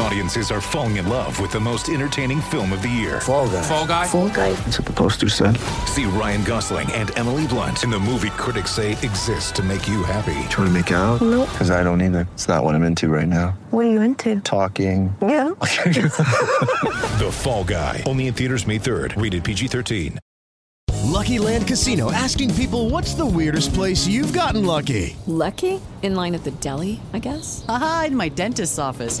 Audiences are falling in love with the most entertaining film of the year. Fall guy. Fall guy. Fall guy. That's what the poster said. See Ryan Gosling and Emily Blunt in the movie critics say exists to make you happy. Trying to make it out? Nope. Because I don't either. It's not what I'm into right now. What are you into? Talking. Yeah. The Fall Guy. Only in theaters May 3rd. Rated PG-13. Lucky Land Casino asking people what's the weirdest place you've gotten lucky? Lucky? In line at the deli, I guess? Aha, in my dentist's office.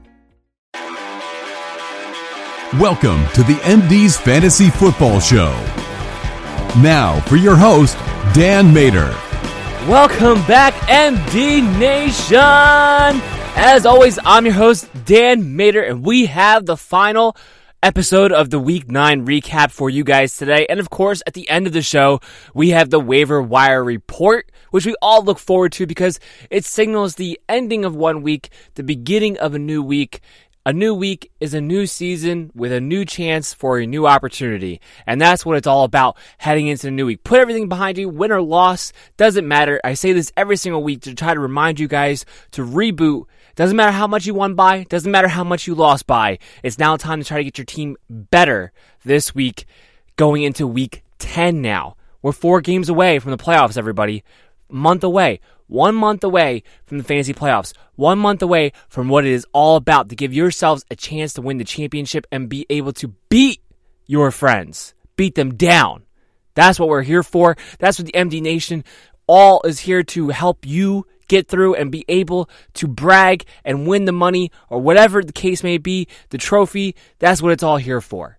Welcome to the MD's Fantasy Football Show. Now, for your host, Dan Mater. Welcome back, MD Nation! As always, I'm your host, Dan Mater, and we have the final episode of the Week 9 recap for you guys today. And of course, at the end of the show, we have the waiver wire report, which we all look forward to because it signals the ending of one week, the beginning of a new week, a new week is a new season with a new chance for a new opportunity. And that's what it's all about heading into the new week. Put everything behind you, win or loss, doesn't matter. I say this every single week to try to remind you guys to reboot. Doesn't matter how much you won by, doesn't matter how much you lost by. It's now time to try to get your team better this week, going into week 10 now. We're four games away from the playoffs, everybody. Month away one month away from the fantasy playoffs, one month away from what it is all about to give yourselves a chance to win the championship and be able to beat your friends, beat them down. That's what we're here for. That's what the MD Nation all is here to help you get through and be able to brag and win the money or whatever the case may be, the trophy. That's what it's all here for.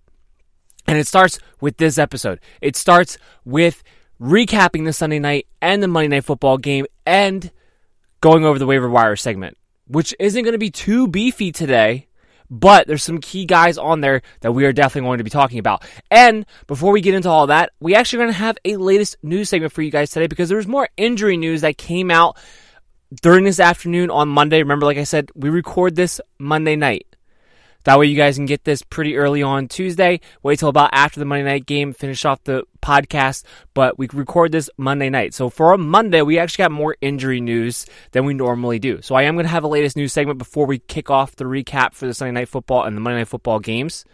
And it starts with this episode. It starts with recapping the Sunday night and the Monday night football game and going over the waiver wire segment, which isn't going to be too beefy today, but there's some key guys on there that we are definitely going to be talking about. And before we get into all that, we actually going to have a latest news segment for you guys today because there was more injury news that came out during this afternoon on Monday. Remember, like I said, we record this Monday night. That way, you guys can get this pretty early on Tuesday. Wait till about after the Monday night game, finish off the podcast. But we record this Monday night. So for a Monday, we actually got more injury news than we normally do. So I am going to have a latest news segment before we kick off the recap for the Sunday night football and the Monday night football games.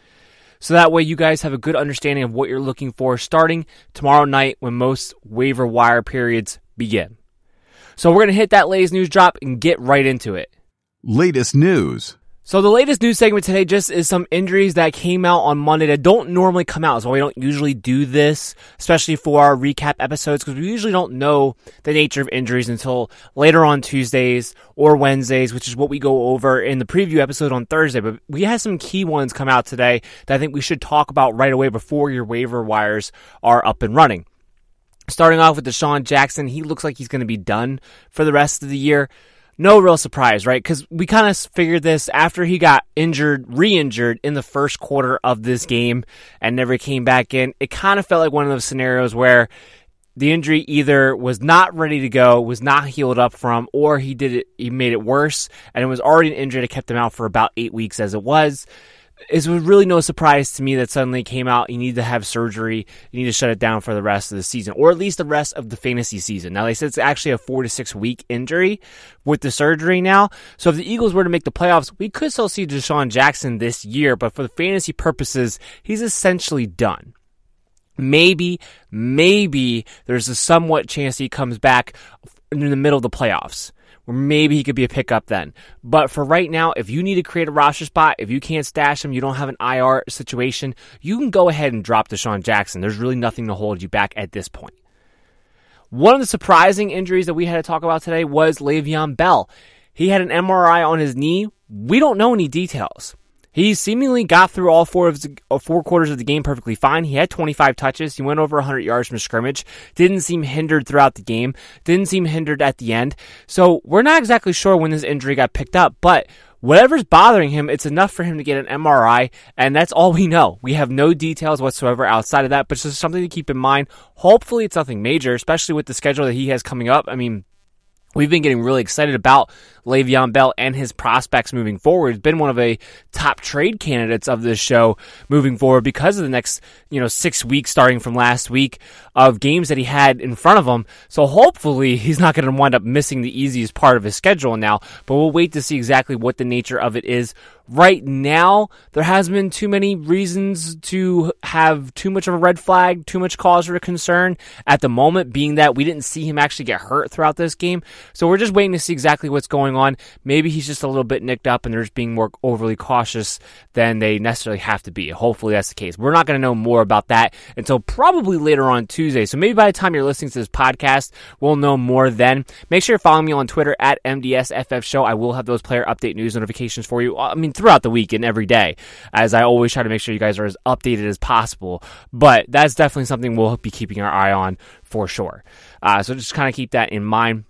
So that way, you guys have a good understanding of what you're looking for starting tomorrow night when most waiver wire periods begin. So we're going to hit that latest news drop and get right into it. Latest news. So the latest news segment today just is some injuries that came out on Monday that don't normally come out. So we don't usually do this, especially for our recap episodes, because we usually don't know the nature of injuries until later on Tuesdays or Wednesdays, which is what we go over in the preview episode on Thursday. But we had some key ones come out today that I think we should talk about right away before your waiver wires are up and running. Starting off with DeSean Jackson, he looks like he's going to be done for the rest of the year no real surprise, right? Because we kind of figured this after he got injured, re injured in the first quarter of this game and never came back in. It kind of felt like one of those scenarios where the injury either was not ready to go, was not healed up from, or he did it, he made it worse, and it was already an injury that kept him out for about eight weeks as it was it was really no surprise to me that suddenly came out you need to have surgery, you need to shut it down for the rest of the season, or at least the rest of the fantasy season. Now they said it's actually a four to six week injury with the surgery now. So if the Eagles were to make the playoffs, we could still see DeSean Jackson this year, but for the fantasy purposes, he's essentially done. Maybe, maybe there's a somewhat chance he comes back in the middle of the playoffs maybe he could be a pickup then. But for right now, if you need to create a roster spot, if you can't stash him, you don't have an IR situation, you can go ahead and drop DeSean Jackson. There's really nothing to hold you back at this point. One of the surprising injuries that we had to talk about today was Le'Veon Bell. He had an MRI on his knee. We don't know any details. He seemingly got through all four of the, uh, four quarters of the game perfectly fine. He had 25 touches. He went over 100 yards from scrimmage. Didn't seem hindered throughout the game. Didn't seem hindered at the end. So we're not exactly sure when this injury got picked up, but whatever's bothering him, it's enough for him to get an MRI, and that's all we know. We have no details whatsoever outside of that, but it's just something to keep in mind. Hopefully, it's nothing major, especially with the schedule that he has coming up. I mean, We've been getting really excited about Le'Veon Bell and his prospects moving forward. He's been one of the top trade candidates of this show moving forward because of the next, you know, six weeks starting from last week of games that he had in front of him. So hopefully he's not going to wind up missing the easiest part of his schedule now, but we'll wait to see exactly what the nature of it is right now, there hasn't been too many reasons to have too much of a red flag, too much cause for concern at the moment, being that we didn't see him actually get hurt throughout this game. So we're just waiting to see exactly what's going on. Maybe he's just a little bit nicked up and they're just being more overly cautious than they necessarily have to be. Hopefully that's the case. We're not going to know more about that until probably later on Tuesday. So maybe by the time you're listening to this podcast, we'll know more then. Make sure you're following me on Twitter at MDSFF Show. I will have those player update news notifications for you. I mean, throughout the week and every day, as I always try to make sure you guys are as updated as possible. But that's definitely something we'll be keeping our eye on for sure. Uh, so just kind of keep that in mind.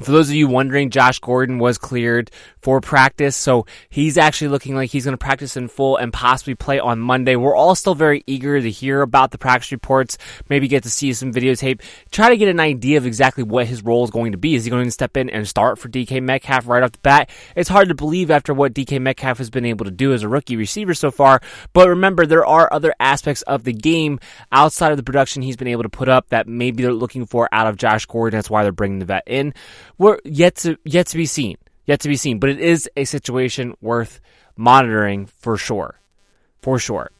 For those of you wondering, Josh Gordon was cleared for practice, so he's actually looking like he's going to practice in full and possibly play on Monday. We're all still very eager to hear about the practice reports, maybe get to see some videotape, try to get an idea of exactly what his role is going to be. Is he going to step in and start for DK Metcalf right off the bat? It's hard to believe after what DK Metcalf has been able to do as a rookie receiver so far, but remember, there are other aspects of the game outside of the production he's been able to put up that maybe they're looking for out of Josh Gordon. That's why they're bringing the vet in we're yet to yet to be seen, yet to be seen. But it is a situation worth monitoring for sure, for sure.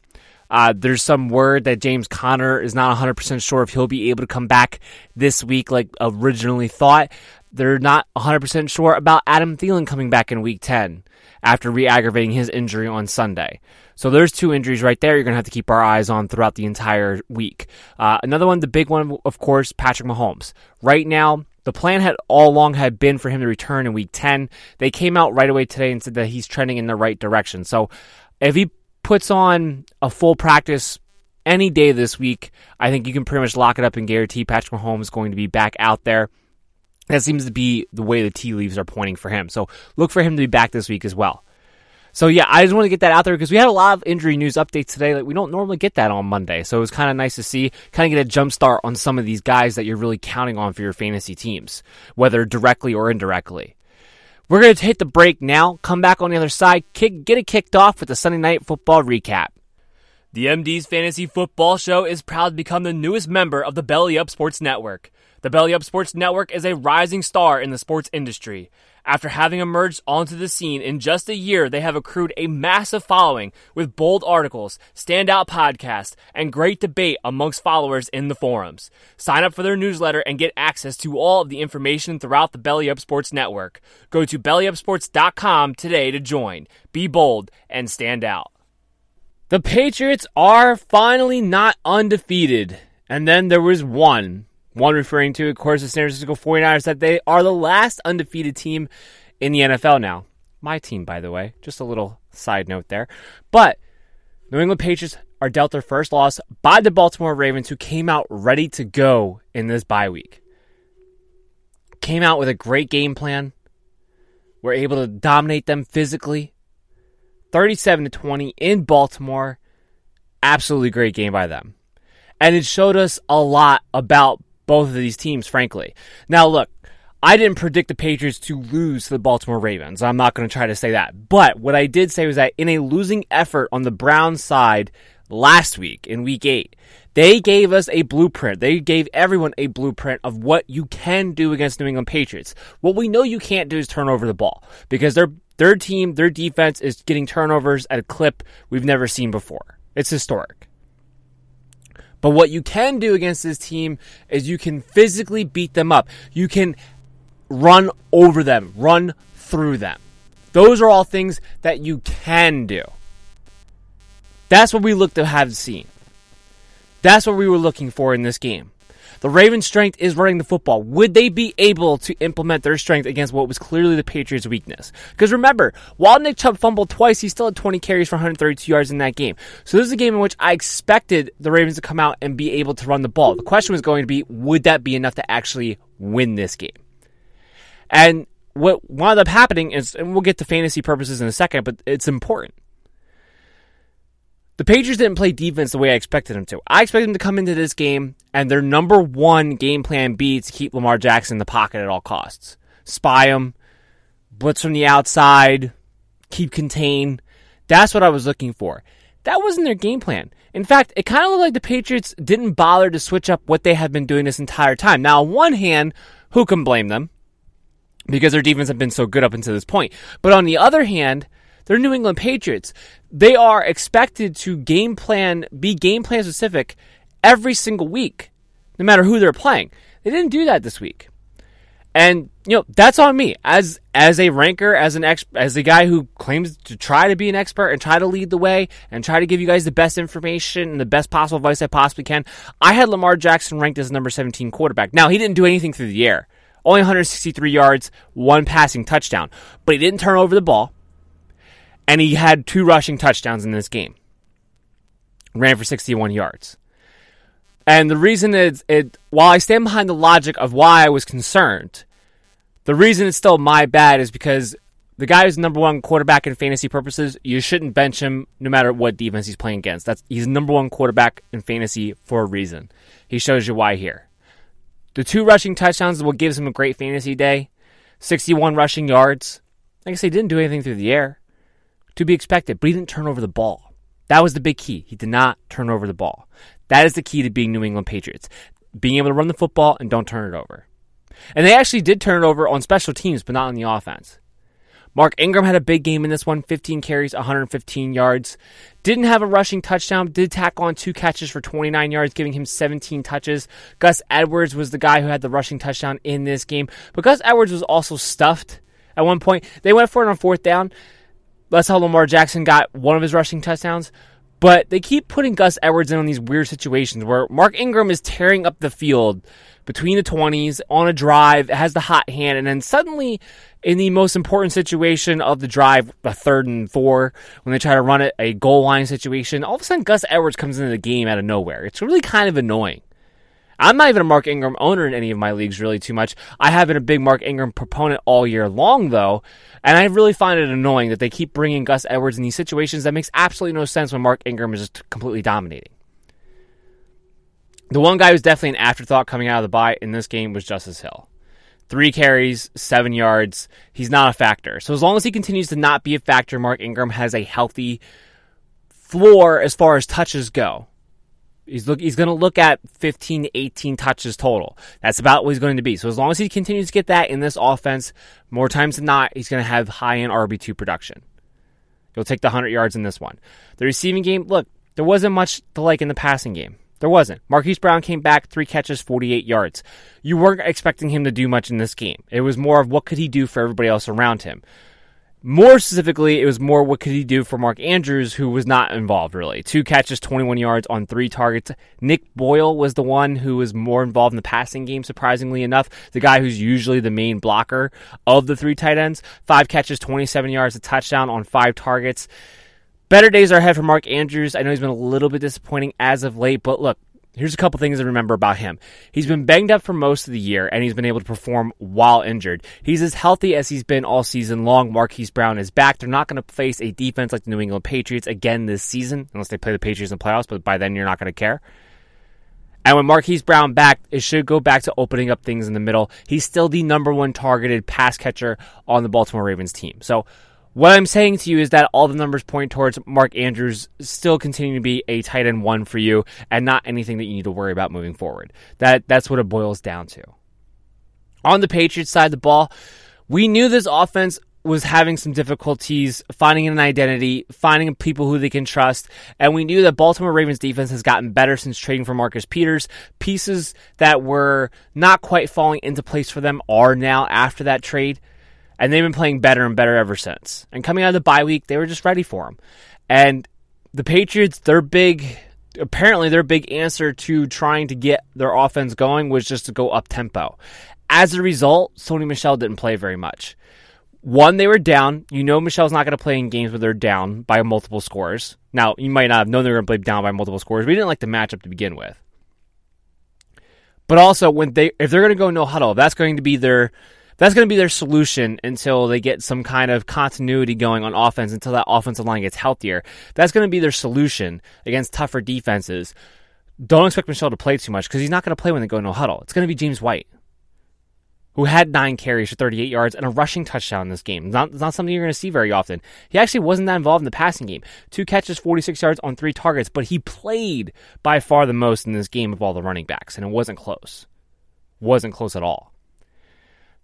Uh, there's some word that James Conner is not 100% sure if he'll be able to come back this week like originally thought. They're not 100% sure about Adam Thielen coming back in week 10 after re aggravating his injury on Sunday. So there's two injuries right there you're going to have to keep our eyes on throughout the entire week. Uh, another one, the big one, of course, Patrick Mahomes. Right now, the plan had all along had been for him to return in week 10. They came out right away today and said that he's trending in the right direction. So if he puts on a full practice any day this week, I think you can pretty much lock it up and guarantee Patrick Mahomes is going to be back out there. That seems to be the way the tea leaves are pointing for him. So look for him to be back this week as well. So yeah, I just want to get that out there because we had a lot of injury news updates today. Like we don't normally get that on Monday, so it was kind of nice to see, kind of get a jump start on some of these guys that you're really counting on for your fantasy teams, whether directly or indirectly. We're going to hit the break now. Come back on the other side, kick, get it kicked off with the Sunday night football recap. The MD's Fantasy Football Show is proud to become the newest member of the Belly Up Sports Network. The Belly Up Sports Network is a rising star in the sports industry. After having emerged onto the scene in just a year, they have accrued a massive following with bold articles, standout podcasts, and great debate amongst followers in the forums. Sign up for their newsletter and get access to all of the information throughout the Belly Up Sports Network. Go to bellyupsports.com today to join. Be bold and stand out. The Patriots are finally not undefeated. And then there was one one referring to, of course, the San Francisco 49ers, that they are the last undefeated team in the NFL now. My team, by the way. Just a little side note there. But New England Patriots are dealt their first loss by the Baltimore Ravens, who came out ready to go in this bye week. Came out with a great game plan. Were able to dominate them physically. 37 to 20 in Baltimore. Absolutely great game by them. And it showed us a lot about both of these teams, frankly. Now, look, I didn't predict the Patriots to lose to the Baltimore Ravens. I'm not going to try to say that. But what I did say was that in a losing effort on the Browns side last week in week eight, they gave us a blueprint. They gave everyone a blueprint of what you can do against New England Patriots. What we know you can't do is turn over the ball because their their team, their defense is getting turnovers at a clip we've never seen before. It's historic. But what you can do against this team is you can physically beat them up. You can run over them, run through them. Those are all things that you can do. That's what we look to have seen. That's what we were looking for in this game. The Ravens' strength is running the football. Would they be able to implement their strength against what was clearly the Patriots' weakness? Because remember, while Nick Chubb fumbled twice, he still had 20 carries for 132 yards in that game. So this is a game in which I expected the Ravens to come out and be able to run the ball. The question was going to be, would that be enough to actually win this game? And what wound up happening is, and we'll get to fantasy purposes in a second, but it's important. The Patriots didn't play defense the way I expected them to. I expected them to come into this game and their number one game plan be to keep Lamar Jackson in the pocket at all costs. Spy him, blitz from the outside, keep contained. That's what I was looking for. That wasn't their game plan. In fact, it kind of looked like the Patriots didn't bother to switch up what they had been doing this entire time. Now, on one hand, who can blame them? Because their defense had been so good up until this point. But on the other hand, they're New England Patriots. They are expected to game plan, be game plan specific every single week, no matter who they're playing. They didn't do that this week. And you know that's on me as as a ranker, as an ex, as a guy who claims to try to be an expert and try to lead the way and try to give you guys the best information and the best possible advice I possibly can. I had Lamar Jackson ranked as number 17 quarterback. Now he didn't do anything through the air, only 163 yards, one passing touchdown, but he didn't turn over the ball and he had two rushing touchdowns in this game. Ran for 61 yards. And the reason is, it, while I stand behind the logic of why I was concerned, the reason it's still my bad is because the guy who's number one quarterback in fantasy purposes, you shouldn't bench him no matter what defense he's playing against. That's he's number one quarterback in fantasy for a reason. He shows you why here. The two rushing touchdowns is what gives him a great fantasy day. 61 rushing yards. Like I he didn't do anything through the air to be expected, but he didn't turn over the ball. That was the big key. He did not turn over the ball. That is the key to being New England Patriots. Being able to run the football and don't turn it over. And they actually did turn it over on special teams, but not on the offense. Mark Ingram had a big game in this one 15 carries, 115 yards. Didn't have a rushing touchdown, did tack on two catches for 29 yards, giving him 17 touches. Gus Edwards was the guy who had the rushing touchdown in this game. But Gus Edwards was also stuffed at one point. They went for it on fourth down. That's how Lamar Jackson got one of his rushing touchdowns. But they keep putting Gus Edwards in on these weird situations where Mark Ingram is tearing up the field between the 20s on a drive, has the hot hand, and then suddenly in the most important situation of the drive, a third and four, when they try to run it, a goal line situation, all of a sudden Gus Edwards comes into the game out of nowhere. It's really kind of annoying. I'm not even a Mark Ingram owner in any of my leagues really too much. I have been a big Mark Ingram proponent all year long though, and I really find it annoying that they keep bringing Gus Edwards in these situations that makes absolutely no sense when Mark Ingram is just completely dominating. The one guy who's definitely an afterthought coming out of the bye in this game was Justice Hill. Three carries, seven yards. He's not a factor. So as long as he continues to not be a factor, Mark Ingram has a healthy floor as far as touches go. He's look he's going to look at 15 to 18 touches total. That's about what he's going to be. So as long as he continues to get that in this offense, more times than not, he's going to have high end RB2 production. He'll take the 100 yards in this one. The receiving game, look, there wasn't much to like in the passing game. There wasn't. Marquise Brown came back, three catches, 48 yards. You weren't expecting him to do much in this game. It was more of what could he do for everybody else around him. More specifically, it was more what could he do for Mark Andrews, who was not involved really. Two catches, 21 yards on three targets. Nick Boyle was the one who was more involved in the passing game, surprisingly enough. The guy who's usually the main blocker of the three tight ends. Five catches, 27 yards, a touchdown on five targets. Better days are ahead for Mark Andrews. I know he's been a little bit disappointing as of late, but look, Here's a couple things to remember about him. He's been banged up for most of the year, and he's been able to perform while injured. He's as healthy as he's been all season long. Marquise Brown is back. They're not going to face a defense like the New England Patriots again this season, unless they play the Patriots in the playoffs, but by then you're not going to care. And when Marquise Brown back, it should go back to opening up things in the middle. He's still the number one targeted pass catcher on the Baltimore Ravens team. So what I'm saying to you is that all the numbers point towards Mark Andrews still continuing to be a tight end one for you and not anything that you need to worry about moving forward. That that's what it boils down to. On the Patriots side of the ball, we knew this offense was having some difficulties finding an identity, finding people who they can trust, and we knew that Baltimore Ravens defense has gotten better since trading for Marcus Peters. Pieces that were not quite falling into place for them are now after that trade, and they've been playing better and better ever since. And coming out of the bye week, they were just ready for them. And the Patriots, their big apparently their big answer to trying to get their offense going was just to go up tempo. As a result, Sony Michel didn't play very much. One, they were down. You know Michel's not going to play in games where they're down by multiple scores. Now, you might not have known they were going to play down by multiple scores. We didn't like the matchup to begin with. But also, when they if they're going to go no huddle, that's going to be their that's going to be their solution until they get some kind of continuity going on offense until that offensive line gets healthier. That's going to be their solution against tougher defenses. Don't expect Michel to play too much because he's not going to play when they go no huddle. It's going to be James White who had nine carries for 38 yards and a rushing touchdown in this game. Not, not something you're going to see very often. He actually wasn't that involved in the passing game. Two catches, 46 yards on three targets, but he played by far the most in this game of all the running backs, and it wasn't close. Wasn't close at all.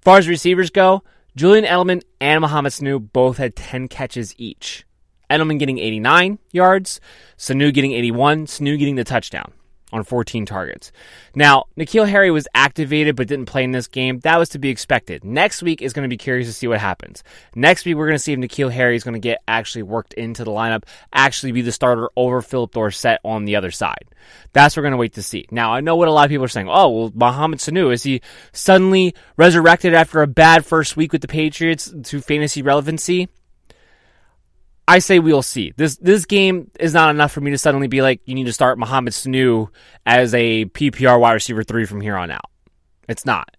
Far as receivers go, Julian Edelman and Mohamed Sanu both had 10 catches each. Edelman getting 89 yards, Sanu getting 81, Sanu getting the touchdown on 14 targets. Now, N'Keal Harry was activated but didn't play in this game. That was to be expected. Next week is going to be curious to see what happens. Next week, we're going to see if N'Keal Harry is going to get actually worked into the lineup, actually be the starter over Phillip Dorsett on the other side. That's what we're going to wait to see. Now, I know what a lot of people are saying. Oh, well, Mohamed Sanu, is he suddenly resurrected after a bad first week with the Patriots to fantasy relevancy? I say we'll see. This this game is not enough for me to suddenly be like, you need to start Mohamed Sanu as a PPR wide receiver three from here on out. It's not.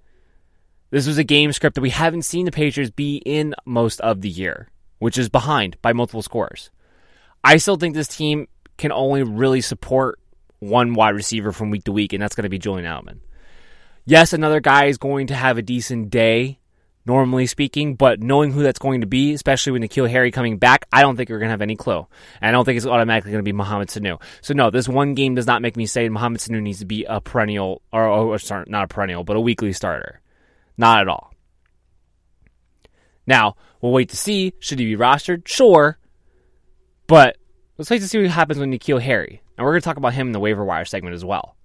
This was a game script that we haven't seen the Patriots be in most of the year, which is behind by multiple scores. I still think this team can only really support one wide receiver from week to week, and that's going to be Julian Edelman. Yes, another guy is going to have a decent day normally speaking, but knowing who that's going to be, especially with N'Keal Harry coming back, I don't think you're going to have any clue. And I don't think it's automatically going to be Mohamed Sanu. So no, this one game does not make me say Mohamed Sanu needs to be a perennial, or, or sorry, not a perennial, but a weekly starter. Not at all. Now, we'll wait to see. Should he be rostered? Sure. But let's wait to see what happens with N'Keal Harry. And we're going to talk about him in the waiver wire segment as well.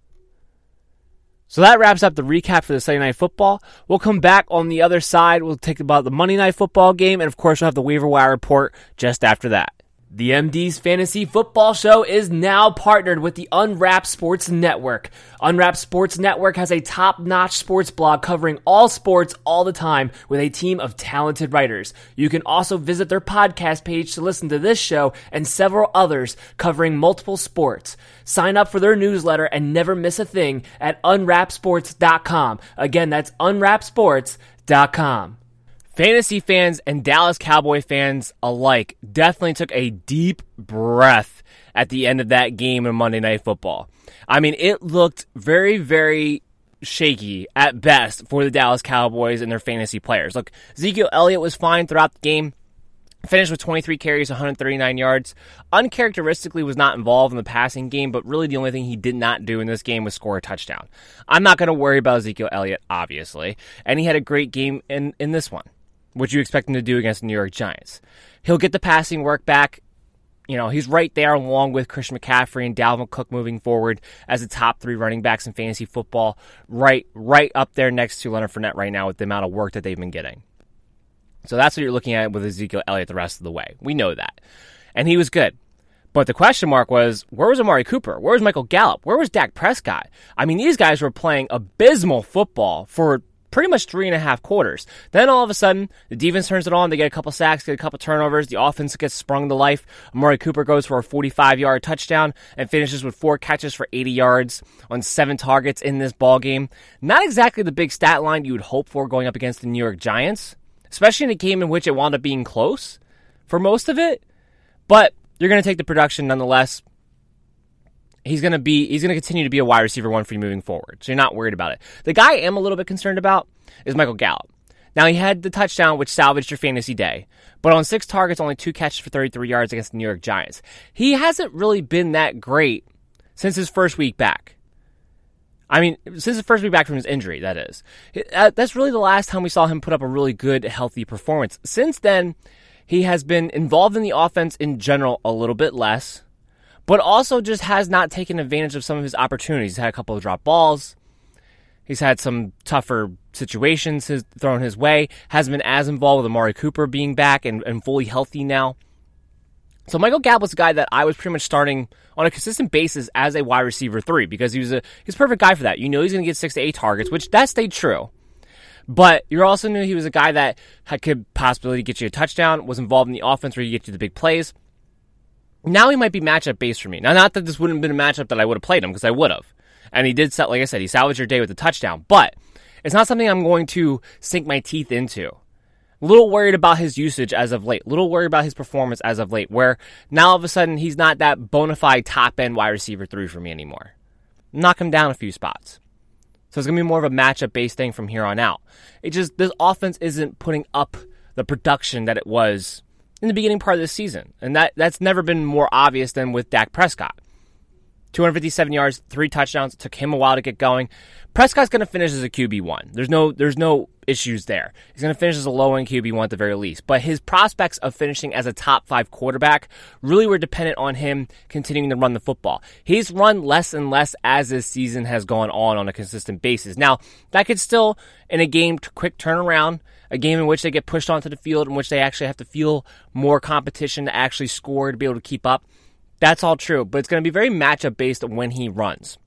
So that wraps up the recap for the Sunday Night Football. We'll come back on the other side. We'll take about the Monday Night Football game, and of course, we'll have the waiver wire report just after that. The MD's Fantasy Football Show is now partnered with the Unwrapped Sports Network. Unwrapped Sports Network has a top notch sports blog covering all sports all the time with a team of talented writers. You can also visit their podcast page to listen to this show and several others covering multiple sports. Sign up for their newsletter and never miss a thing at unwrappedsports.com. Again, that's unwrappedsports.com. Fantasy fans and Dallas Cowboy fans alike definitely took a deep breath at the end of that game in Monday Night Football. I mean, it looked very, very shaky at best for the Dallas Cowboys and their fantasy players. Look, Ezekiel Elliott was fine throughout the game. Finished with 23 carries, 139 yards. Uncharacteristically was not involved in the passing game, but really the only thing he did not do in this game was score a touchdown. I'm not going to worry about Ezekiel Elliott, obviously, and he had a great game in, in this one what you expect him to do against the New York Giants. He'll get the passing work back. You know, he's right there along with Christian McCaffrey and Dalvin Cook moving forward as the top three running backs in fantasy football. Right, right up there next to Leonard Fournette right now with the amount of work that they've been getting. So that's what you're looking at with Ezekiel Elliott the rest of the way. We know that. And he was good. But the question mark was, where was Amari Cooper? Where was Michael Gallup? Where was Dak Prescott? I mean, these guys were playing abysmal football for pretty much three and a half quarters. Then all of a sudden, the defense turns it on. They get a couple sacks, get a couple turnovers. The offense gets sprung to life. Amari Cooper goes for a 45 yard touchdown and finishes with four catches for 80 yards on seven targets in this ball game. Not exactly the big stat line you would hope for going up against the New York Giants, especially in a game in which it wound up being close for most of it. But you're going to take the production nonetheless he's to be he's to continue to be a wide receiver one for you moving forward. So you're not worried about it. The guy I am a little bit concerned about is Michael Gallup. Now he had the touchdown which salvaged your fantasy day, but on six targets, only two catches for 33 yards against the New York Giants. He hasn't really been that great since his first week back. I mean, since the first week back from his injury, that is. Uh, that's really the last time we saw him put up a really good, healthy performance. Since then, he has been involved in the offense in general a little bit less, but also just has not taken advantage of some of his opportunities. He's had a couple of drop balls. He's had some tougher situations thrown his way. Hasn't been as involved with Amari Cooper being back and, and fully healthy now. So Michael Gallup was a guy that I was pretty much starting on a consistent basis as a wide receiver three because he was a he's a perfect guy for that. You know he's going to get six to eight targets, which that stayed true. But you also knew he was a guy that had, could possibly get you a touchdown, was involved in the offense where you get you the big plays. Now he might be matchup based for me. Now, not that this wouldn't have been a matchup that I would have played him because I would have, and he did. Like I said, he salvaged your day with a touchdown, but it's not something I'm going to sink my teeth into A little worried about his usage as of late, a little worried about his performance as of late, where now all of a sudden he's not that bona fide top end wide receiver three for me anymore. Knock him down a few spots. So it's going to be more of a matchup based thing from here on out. It just, this offense isn't putting up the production that it was in the beginning part of the season. And that, that's never been more obvious than with Dak Prescott. 257 yards, three touchdowns. It took him a while to get going. Prescott's going to finish as a QB one. There's no there's no issues there. He's going to finish as a low end QB one at the very least. But his prospects of finishing as a top five quarterback really were dependent on him continuing to run the football. He's run less and less as this season has gone on on a consistent basis. Now that could still in a game quick turnaround. A game in which they get pushed onto the field, in which they actually have to feel more competition to actually score to be able to keep up. That's all true, but it's going to be very matchup based when he runs.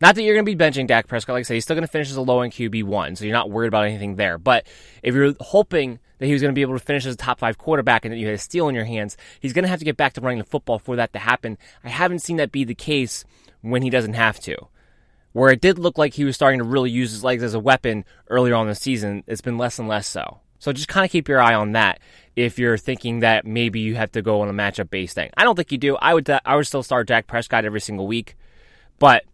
Not that you're going to be benching Dak Prescott. Like I said, he's still going to finish as a low end QB1, so you're not worried about anything there. But if you're hoping that he was going to be able to finish as a top five quarterback and that you had a steal in your hands, he's going to have to get back to running the football for that to happen. I haven't seen that be the case when he doesn't have to. Where it did look like he was starting to really use his legs as a weapon earlier on the season, it's been less and less so. So just kind of keep your eye on that if you're thinking that maybe you have to go on a matchup based thing. I don't think you do. I would I would still start Dak Prescott every single week, but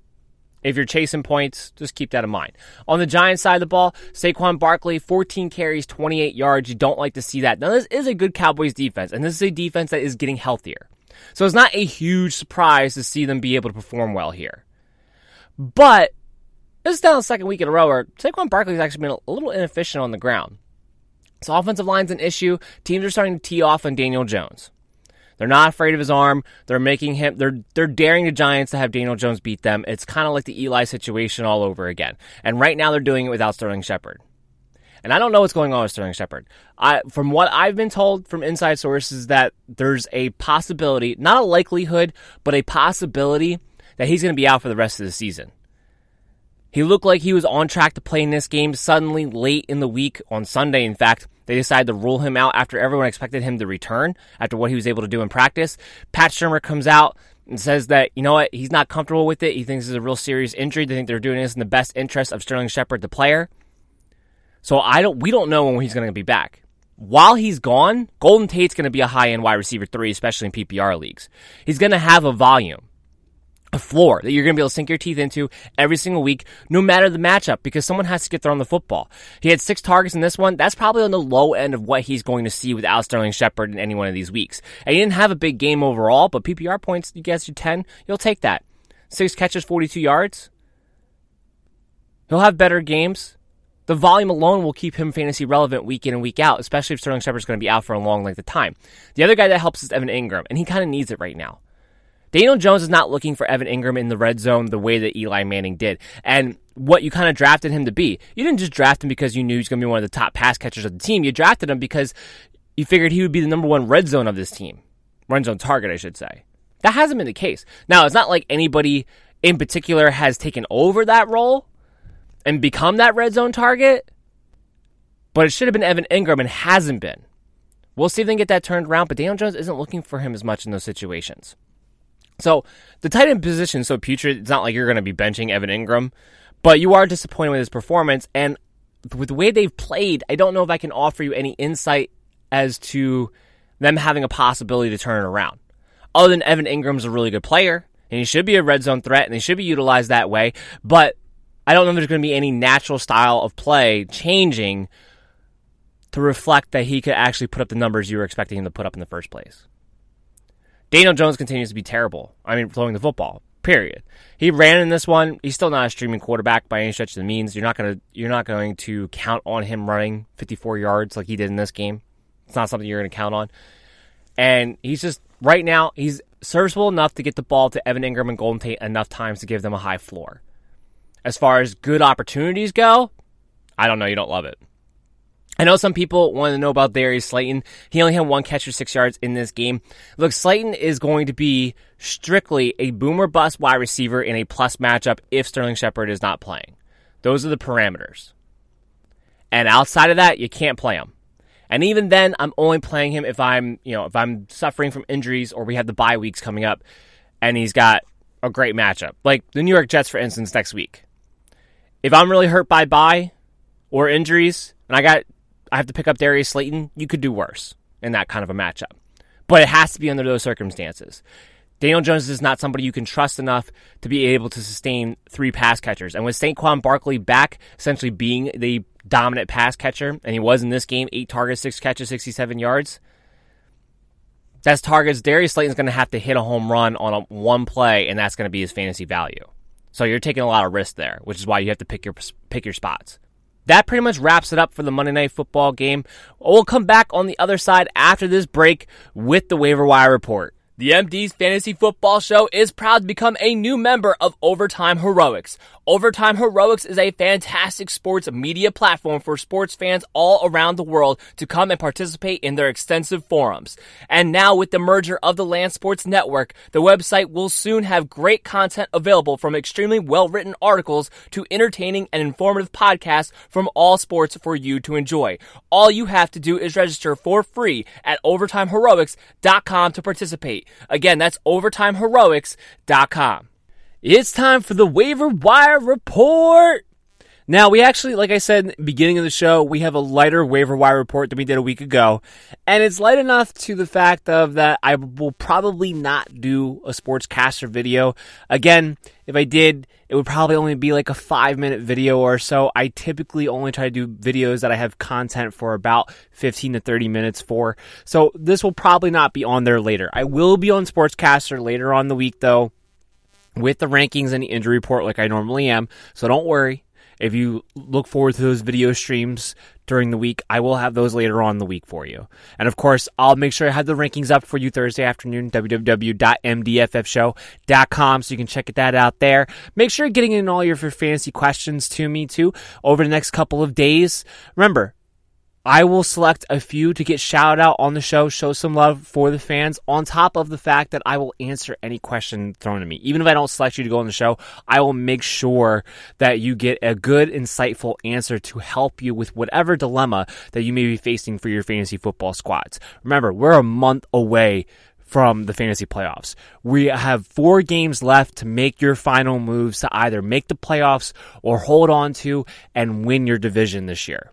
if you're chasing points, just keep that in mind. On the Giants side of the ball, Saquon Barkley, 14 carries, 28 yards. You don't like to see that. Now, this is a good Cowboys defense, and this is a defense that is getting healthier. So it's not a huge surprise to see them be able to perform well here. But this is now the second week in a row where Saquon Barkley has actually been a little inefficient on the ground. So offensive line's an issue. Teams are starting to tee off on Daniel Jones. They're not afraid of his arm. They're making him. They're they're daring the Giants to have Daniel Jones beat them. It's kind of like the Eli situation all over again. And right now they're doing it without Sterling Shepard. And I don't know what's going on with Sterling Shepard. I, from what I've been told from inside sources, that there's a possibility, not a likelihood, but a possibility that he's going to be out for the rest of the season. He looked like he was on track to play in this game. Suddenly, late in the week, on Sunday, in fact, they decided to rule him out after everyone expected him to return after what he was able to do in practice. Pat Shurmur comes out and says that, you know what, he's not comfortable with it. He thinks it's a real serious injury. They think they're doing this in the best interest of Sterling Shepard, the player. So I don't, we don't know when he's going to be back. While he's gone, Golden Tate's going to be a high end wide receiver three, especially in PPR leagues. He's going to have a volume a floor that you're going to be able to sink your teeth into every single week, no matter the matchup, because someone has to get thrown the football. He had six targets in this one. That's probably on the low end of what he's going to see without Sterling Shepard in any one of these weeks. And he didn't have a big game overall, but PPR points, you get you 10, you'll take that. Six catches, 42 yards. He'll have better games. The volume alone will keep him fantasy relevant week in and week out, especially if Sterling Shepard's going to be out for a long length of time. The other guy that helps is Evan Engram, and he kind of needs it right now. Daniel Jones is not looking for Evan Engram in the red zone the way that Eli Manning did. And what you kind of drafted him to be. You didn't just draft him because you knew he was going to be one of the top pass catchers of the team. You drafted him because you figured he would be the number one red zone of this team. Red zone target, I should say. That hasn't been the case. Now, it's not like anybody in particular has taken over that role and become that red zone target, but it should have been Evan Engram and hasn't been. We'll see if they can get that turned around, but Daniel Jones isn't looking for him as much in those situations. So the tight end position so putrid. It's not like you're going to be benching Evan Engram, but you are disappointed with his performance. And with the way they've played, I don't know if I can offer you any insight as to them having a possibility to turn it around. Other than Evan Engram's a really good player, and he should be a red zone threat, and he should be utilized that way. But I don't know if there's going to be any natural style of play changing to reflect that he could actually put up the numbers you were expecting him to put up in the first place. Daniel Jones continues to be terrible. I mean, throwing the football. Period. He ran in this one. He's still not a streaming quarterback by any stretch of the means. You're not gonna you're not going to count on him running 54 yards like he did in this game. It's not something you're to count on. And he's just right now he's serviceable enough to get the ball to Evan Engram and Golden Tate enough times to give them a high floor. As far as good opportunities go, I don't know. You don't love it. I know some people want to know about Darius Slayton. He only had one catch for six yards in this game. Look, Slayton is going to be strictly a boomer bust wide receiver in a plus matchup if Sterling Shepard is not playing. Those are the parameters. And outside of that, you can't play him. And even then, I'm only playing him if I'm, you know, if I'm suffering from injuries or we have the bye weeks coming up and he's got a great matchup. Like the New York Jets, for instance, next week. If I'm really hurt by bye or injuries and I got I have to pick up Darius Slayton, you could do worse in that kind of a matchup. But it has to be under those circumstances. Daniel Jones is not somebody you can trust enough to be able to sustain three pass catchers. And with Saquon Barkley back, essentially being the dominant pass catcher, and he was in this game, eight targets, six catches, 67 yards, that's targets Darius Slayton's going to have to hit a home run on a, one play, and that's going to be his fantasy value. So you're taking a lot of risk there, which is why you have to pick your pick your spots that pretty much wraps it up for the Monday Night Football game. We'll come back on the other side after this break with the waiver wire report. The MD's Fantasy Football Show is proud to become a new member of Overtime Heroics. Overtime Heroics is a fantastic sports media platform for sports fans all around the world to come and participate in their extensive forums. And now with the merger of the Land Sports Network, the website will soon have great content available from extremely well-written articles to entertaining and informative podcasts from all sports for you to enjoy. All you have to do is register for free at overtimeheroics.com to participate. Again, that's overtimeheroics.com. It's time for the waiver wire report. Now, we actually, like I said beginning of the show, we have a lighter waiver wire report than we did a week ago. And it's light enough to the fact of that I will probably not do a sportscaster video. Again, if I did, it would probably only be like a five minute video or so. I typically only try to do videos that I have content for about 15 to 30 minutes for. So this will probably not be on there later. I will be on Sportscaster later on the week though with the rankings and the injury report like I normally am. So don't worry. If you look forward to those video streams during the week, I will have those later on the week for you. And of course, I'll make sure I have the rankings up for you Thursday afternoon, www.mdffshow.com, so you can check that out there. Make sure you're getting in all your fantasy questions to me too over the next couple of days. Remember, I will select a few to get shout out on the show, show some love for the fans, on top of the fact that I will answer any question thrown at me. Even if I don't select you to go on the show, I will make sure that you get a good, insightful answer to help you with whatever dilemma that you may be facing for your fantasy football squads. Remember, we're a month away from the fantasy playoffs. We have four games left to make your final moves to either make the playoffs or hold on to and win your division this year.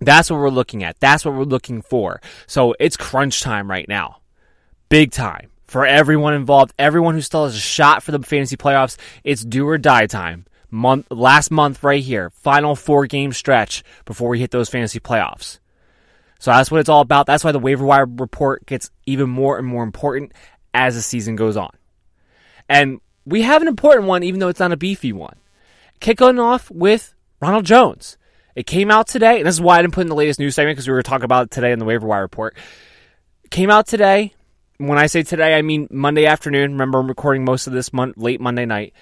That's what we're looking at. That's what we're looking for. So it's crunch time right now. Big time. For everyone involved, everyone who still has a shot for the fantasy playoffs, it's do or die time. Month, last month right here. Final four game stretch before we hit those fantasy playoffs. So that's what it's all about. That's why the waiver wire report gets even more and more important as the season goes on. And we have an important one, even though it's not a beefy one. Kicking off with Ronald Jones. It came out today, and this is why I didn't put in the latest news segment because we were talking about it today in the waiver wire report. It came out today. When I say today, I mean Monday afternoon. Remember, I'm recording most of this month late Monday night.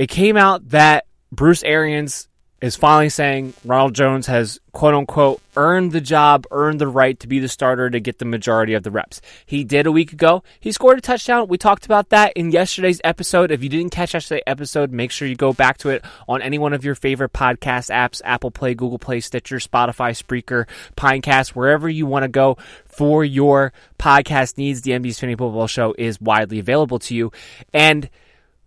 It came out that Bruce Arians is finally saying Ronald Jones has quote unquote earned the job, earned the right to be the starter to get the majority of the reps. He did a week ago. He scored a touchdown. We talked about that in yesterday's episode. If you didn't catch yesterday's episode, make sure you go back to it on any one of your favorite podcast apps Apple Play, Google Play, Stitcher, Spotify, Spreaker, Pinecast, wherever you want to go for your podcast needs. The MD's Fantasy Football Show is widely available to you. And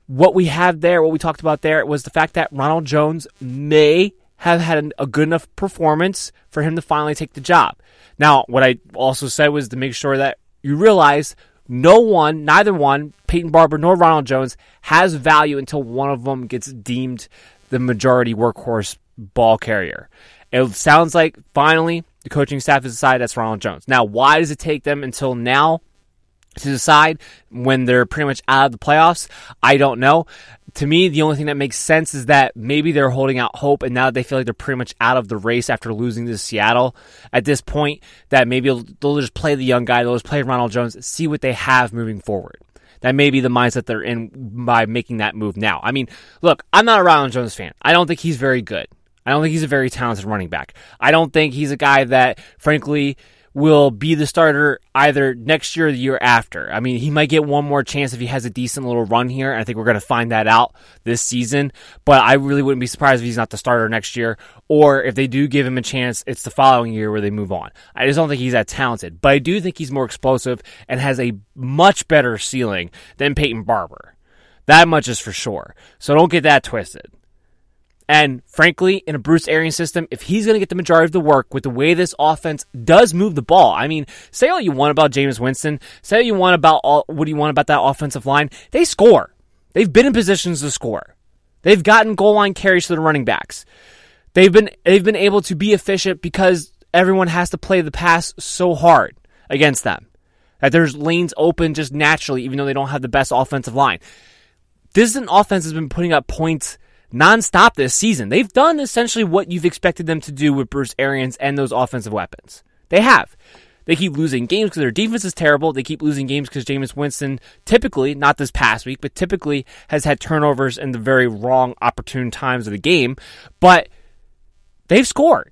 what we have there, what we talked about there, was the fact that Ronald Jones may have had a good enough performance for him to finally take the job. Now, what I also said was to make sure that you realize no one, neither one, Peyton Barber nor Ronald Jones, has value until one of them gets deemed the majority workhorse ball carrier. It sounds like finally the coaching staff has decided that's Ronald Jones. Now, why does it take them until now? To decide when they're pretty much out of the playoffs. I don't know. To me, the only thing that makes sense is that maybe they're holding out hope, and now that they feel like they're pretty much out of the race after losing to Seattle at this point, that maybe they'll just play the young guy, they'll just play Ronald Jones, see what they have moving forward. That may be the mindset they're in by making that move now. I mean, look, I'm not a Ronald Jones fan. I don't think he's very good. I don't think he's a very talented running back. I don't think he's a guy that, frankly, will be the starter either next year or the year after. I mean, he might get one more chance if he has a decent little run here. I think we're going to find that out this season. But I really wouldn't be surprised if he's not the starter next year, or if they do give him a chance, it's the following year where they move on. I just don't think he's that talented, but I do think he's more explosive and has a much better ceiling than Peyton Barber. That much is for sure. So don't get that twisted. And frankly, in a Bruce Arians system, if he's going to get the majority of the work with the way this offense does move the ball, I mean, say all you want about Jameis Winston, say all you want about all, what do you want about that offensive line, they score. They've been in positions to score. They've gotten goal line carries to the running backs. They've been they've been able to be efficient because everyone has to play the pass so hard against them. That there's lanes open just naturally, even though they don't have the best offensive line. This is an offense that's been putting up points nonstop this season. They've done essentially what you've expected them to do with Bruce Arians and those offensive weapons. They have. They keep losing games because their defense is terrible. They keep losing games because Jameis Winston typically, not this past week, but typically has had turnovers in the very wrong, opportune times of the game. But they've scored.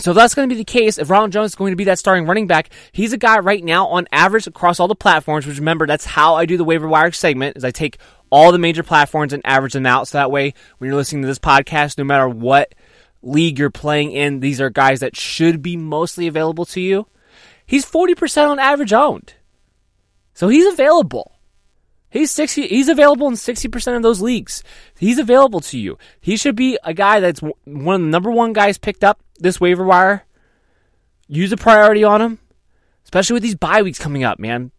So if that's going to be the case. If Ronald Jones is going to be that starting running back, he's a guy right now on average across all the platforms. Which remember, that's how I do the waiver wire segment. Is I take all the major platforms and average them out. So that way, when you're listening to this podcast, no matter what league you're playing in, these are guys that should be mostly available to you. He's 40% on average owned. So he's available. He's 60 he's available in 60% of those leagues. He's available to you. He should be a guy that's one of the number 1 guys picked up this waiver wire. Use a priority on him, especially with these bye weeks coming up, man.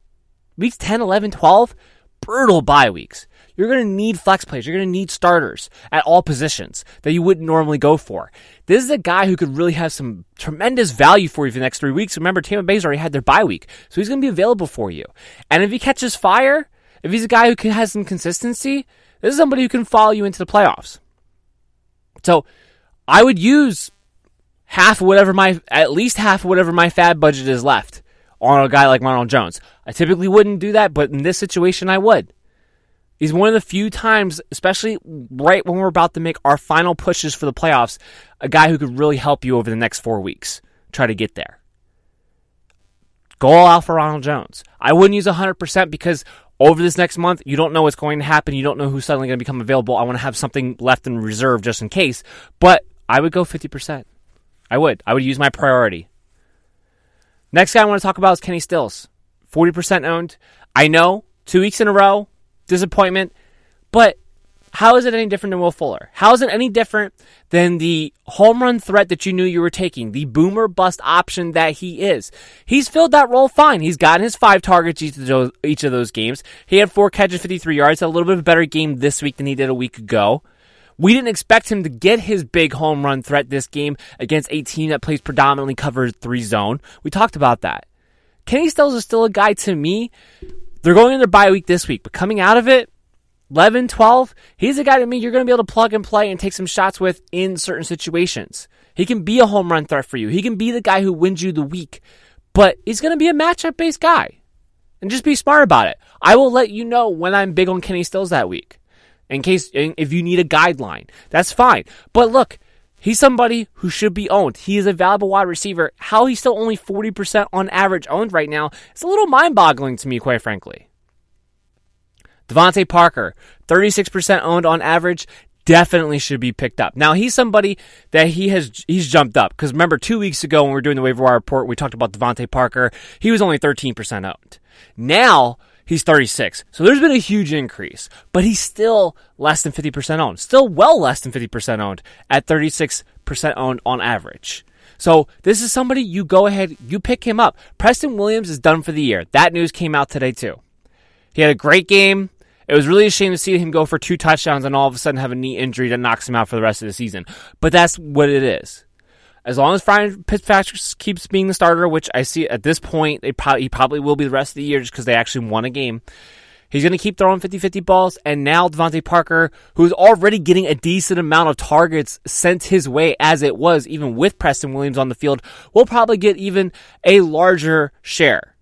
Weeks 10, 11, 12, brutal bye weeks. You're going to need flex plays. You're going to need starters at all positions that you wouldn't normally go for. This is a guy who could really have some tremendous value for you for the next three weeks. Remember, Tampa Bay's already had their bye week, so he's going to be available for you. And if he catches fire, if he's a guy who can, has some consistency, this is somebody who can follow you into the playoffs. So I would use half whatever my, at least half whatever my FAAB budget is left on a guy like Ronald Jones. I typically wouldn't do that, but in this situation, I would. He's one of the few times, especially right when we're about to make our final pushes for the playoffs, a guy who could really help you over the next four weeks. Try to get there. Go all out for Ronald Jones. I wouldn't use 100% because over this next month, you don't know what's going to happen. You don't know who's suddenly going to become available. I want to have something left in reserve just in case. But I would go 50%. I would. I would use my priority. Next guy I want to talk about is Kenny Stills. 40% owned. I know, two weeks in a row, disappointment. But how is it any different than Will Fuller? How is it any different than the home run threat that you knew you were taking, the boomer bust option that he is? He's filled that role fine. He's gotten his five targets each of those, each of those games. He had four catches, 53 yards, had a little bit of a better game this week than he did a week ago. We didn't expect him to get his big home run threat this game against a team that plays predominantly cover three zone. We talked about that. Kenny Stills is still a guy to me they're going in their bye week this week, but coming out of it, 11, 12, he's a guy to me you're going to be able to plug and play and take some shots with in certain situations. He can be a home run threat for you. He can be the guy who wins you the week, but he's going to be a matchup based guy. And just be smart about it. I will let you know when I'm big on Kenny Stills that week. In case if you need a guideline. That's fine. But look, he's somebody who should be owned. He is a valuable wide receiver. How he's still only 40% on average owned right now is a little mind-boggling to me, quite frankly. DeVante Parker, 36% owned on average, definitely should be picked up. Now he's somebody that he has he's jumped up because remember two weeks ago when we were doing the waiver wire report, we talked about DeVante Parker. He was only 13% owned. Now he's 36. So there's been a huge increase, but he's still less than 50% owned. Still well less than 50% owned at 36% owned on average. So this is somebody you go ahead, you pick him up. Preston Williams is done for the year. That news came out today too. He had a great game. It was really a shame to see him go for two touchdowns and all of a sudden have a knee injury that knocks him out for the rest of the season. But that's what it is. As long as Ryan Fitzpatrick keeps being the starter, which I see at this point, pro- he probably will be the rest of the year just because they actually won a game. He's going to keep throwing 50 50 balls. And now DeVante Parker, who's already getting a decent amount of targets sent his way as it was, even with Preston Williams on the field, will probably get even a larger share.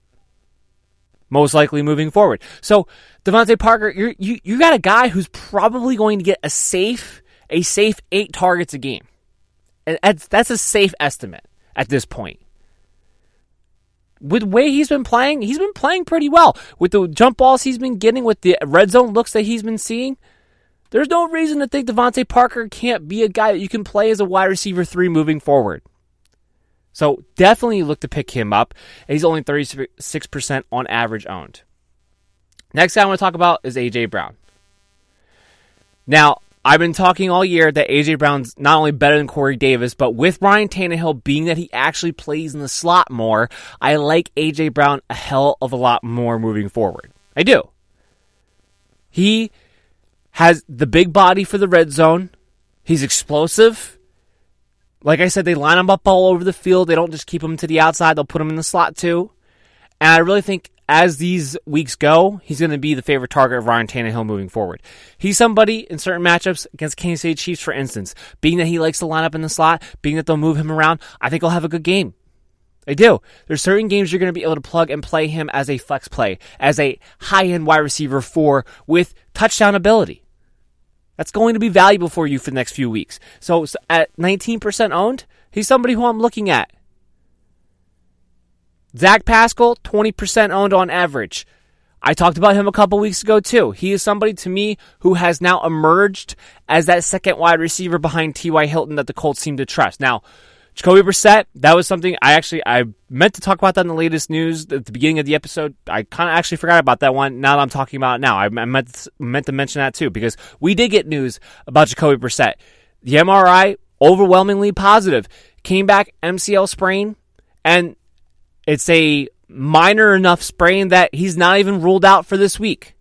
Most likely moving forward. So, DeVante Parker, you you, you got a guy who's probably going to get a safe, a safe eight targets a game. And that's, that's a safe estimate at this point. With the way he's been playing, he's been playing pretty well. With the jump balls he's been getting, with the red zone looks that he's been seeing, there's no reason to think DeVante Parker can't be a guy that you can play as a wide receiver three moving forward. So definitely look to pick him up. He's only 36% on average owned. Next guy I want to talk about is AJ Brown. Now, I've been talking all year that AJ Brown's not only better than Corey Davis, but with Ryan Tannehill being that he actually plays in the slot more, I like AJ Brown a hell of a lot more moving forward. I do. He has the big body for the red zone. He's explosive. Like I said, they line him up all over the field. They don't just keep him to the outside, they'll put him in the slot too. And I really think as these weeks go, he's going to be the favorite target of Ryan Tannehill moving forward. He's somebody in certain matchups against Kansas City Chiefs, for instance, being that he likes to line up in the slot, being that they'll move him around, I think he'll have a good game. I do. There's certain games you're going to be able to plug and play him as a flex play, as a high end wide receiver four with touchdown ability. That's going to be valuable for you for the next few weeks. So at 19% owned, he's somebody who I'm looking at. Zach Pascal, 20% owned on average. I talked about him a couple weeks ago too. He is somebody to me who has now emerged as that second wide receiver behind T.Y. Hilton that the Colts seem to trust. Now, Jacoby Brissett, that was something I actually I meant to talk about that in the latest news at the beginning of the episode. I kind of actually forgot about that one. Now that I'm talking about it now, I meant meant to mention that too because we did get news about Jacoby Brissett. The MRI overwhelmingly positive. Came back MCL sprain, and it's a minor enough sprain that he's not even ruled out for this week.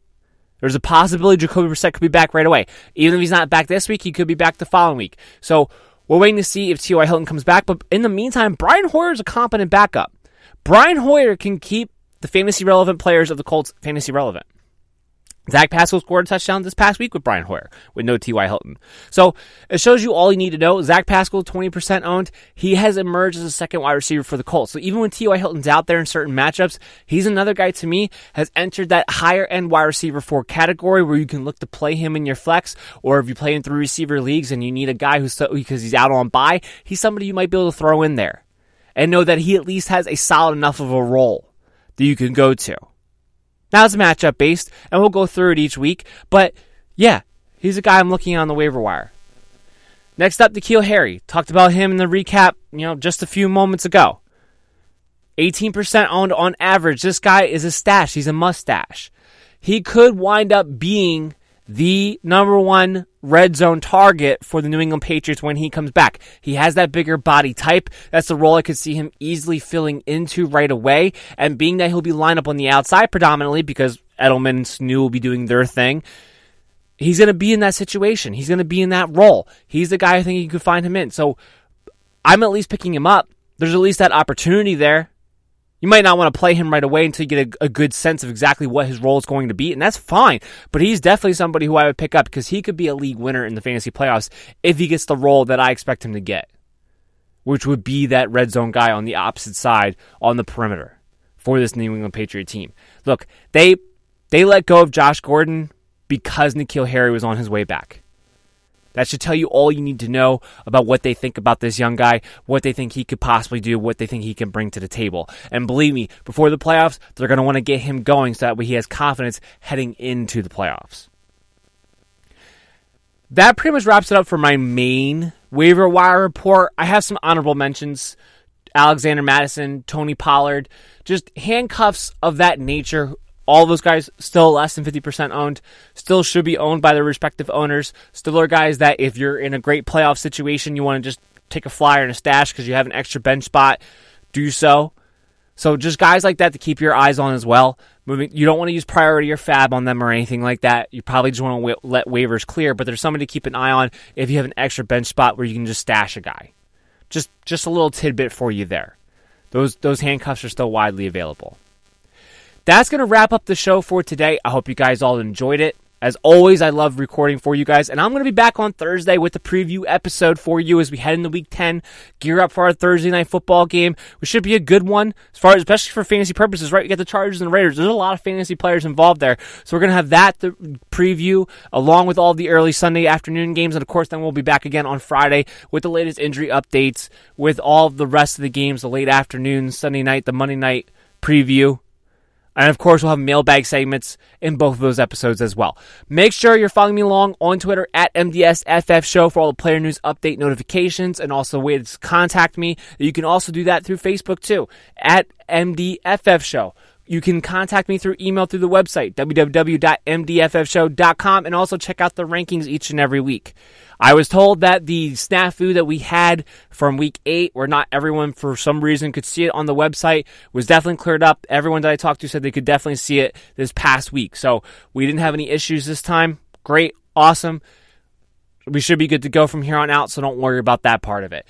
There's a possibility Jacoby Brissett could be back right away. Even if he's not back this week, he could be back the following week. So we're waiting to see if T.Y. Hilton comes back. But in the meantime, Brian Hoyer is a competent backup. Brian Hoyer can keep the fantasy relevant players of the Colts fantasy relevant. Zach Pascal scored a touchdown this past week with Brian Hoyer with no T.Y. Hilton. So it shows you all you need to know. Zach Pascal, 20% owned. He has emerged as a second wide receiver for the Colts. So even when T.Y. Hilton's out there in certain matchups, he's another guy to me has entered that higher end wide receiver four category where you can look to play him in your flex or if you play in three receiver leagues and you need a guy who's so, because he's out on bye, he's somebody you might be able to throw in there and know that he at least has a solid enough of a role that you can go to. Now it's matchup based, and we'll go through it each week. But yeah, he's a guy I'm looking on the waiver wire. Next up, N'Keal Harry. Talked about him in the recap, you know, just a few moments ago. 18% owned on average. This guy is a stash. He's a mustache. He could wind up being the number one red zone target for the New England Patriots when he comes back. He has that bigger body type. That's the role I could see him easily filling into right away. And being that he'll be lined up on the outside predominantly because Edelman Sanu will be doing their thing. He's going to be in that situation. He's going to be in that role. He's the guy I think you could find him in. So I'm at least picking him up. There's at least that opportunity there. You might not want to play him right away until you get a, a, good sense of exactly what his role is going to be, and that's fine. But he's definitely somebody who I would pick up because he could be a league winner in the fantasy playoffs if he gets the role that I expect him to get, which would be that red zone guy on the opposite side on the perimeter for this New England Patriot team. Look, they they let go of Josh Gordon because N'Keal Harry was on his way back. That should tell you all you need to know about what they think about this young guy, what they think he could possibly do, what they think he can bring to the table. And believe me, before the playoffs, they're going to want to get him going so that way he has confidence heading into the playoffs. That pretty much wraps it up for my main waiver wire report. I have some honorable mentions. Alexander Mattison, Tony Pollard, just handcuffs of that nature all those guys still less than 50% owned, still should be owned by their respective owners. Still are guys that if you're in a great playoff situation, you want to just take a flyer and a stash because you have an extra bench spot, do so. So just guys like that to keep your eyes on as well. Moving, you don't want to use priority or FAAB on them or anything like that. You probably just want to wa- let waivers clear, but there's somebody to keep an eye on if you have an extra bench spot where you can just stash a guy. Just just a little tidbit for you there. Those those handcuffs are still widely available. That's going to wrap up the show for today. I hope you guys all enjoyed it. As always, I love recording for you guys, and I'm going to be back on Thursday with the preview episode for you as we head into Week 10, gear up for our Thursday night football game, which should be a good one, as far as especially for fantasy purposes. Right, we got the Chargers and the Raiders. There's a lot of fantasy players involved there, so we're going to have that to preview along with all the early Sunday afternoon games, and of course, then we'll be back again on Friday with the latest injury updates, with all the rest of the games, the late afternoon, Sunday night, the Monday night preview. And of course, we'll have mailbag segments in both of those episodes as well. Make sure you're following me along on Twitter at MDSFF Show for all the player news update notifications and also ways to contact me. You can also do that through Facebook too at MDFF Show. You can contact me through email through the website, www.mdffshow.com, and also check out the rankings each and every week. I was told that the snafu that we had from week eight, where not everyone for some reason could see it on the website, was definitely cleared up. Everyone that I talked to said they could definitely see it this past week. So we didn't have any issues this time. Great, awesome. We should be good to go from here on out, so don't worry about that part of it.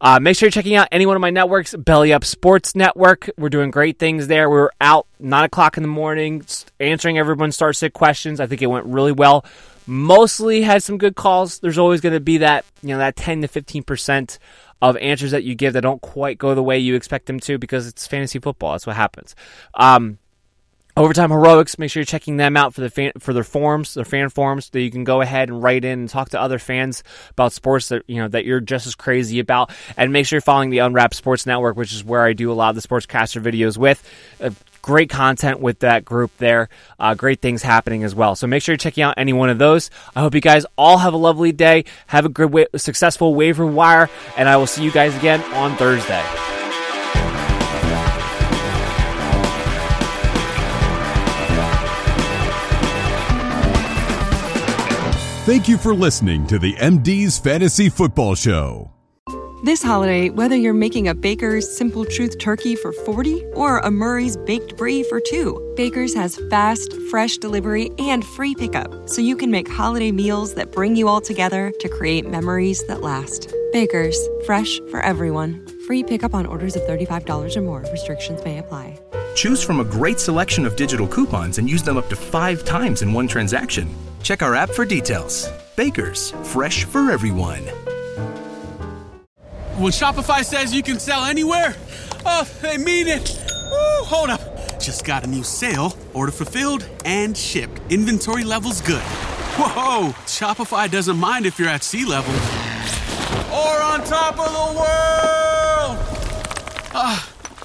Uh, make sure you're checking out any one of my networks, Belly Up Sports Network. We're doing great things there. We are out nine o'clock in the morning answering everyone's start sit questions. I think it went really well. Mostly had some good calls. There's always going to be that you know that 10 to 15 percent of answers that you give that don't quite go the way you expect them to because it's fantasy football. That's what happens. Um, Overtime Heroics, make sure you're checking them out for the fan, for their forums, their fan forums, that you can go ahead and write in and talk to other fans about sports that you know that you're just as crazy about, and make sure you're following the Unwrapped Sports Network, which is where I do a lot of the sportscaster videos with. Uh, great content with that group there. Uh, great things happening as well. So make sure you're checking out any one of those. I hope you guys all have a lovely day. Have a good, wa- successful waiver wire, and I will see you guys again on Thursday. Thank you for listening to the MD's Fantasy Football Show. This holiday, whether you're making a Baker's Simple Truth turkey for 40 or a Murray's Baked Brie for 2, Baker's has fast, fresh delivery and free pickup, so you can make holiday meals that bring you all together to create memories that last. Baker's, fresh for everyone. Free pickup on orders of $35 or more. Restrictions may apply. Choose from a great selection of digital coupons and use them up to five times in one transaction. Check our app for details. Baker's, fresh for everyone. When Shopify says you can sell anywhere, oh, they mean it. Woo, hold up. Just got a new sale, order fulfilled and shipped. Inventory levels good. Whoa, Shopify doesn't mind if you're at sea level or on top of the world. Ah,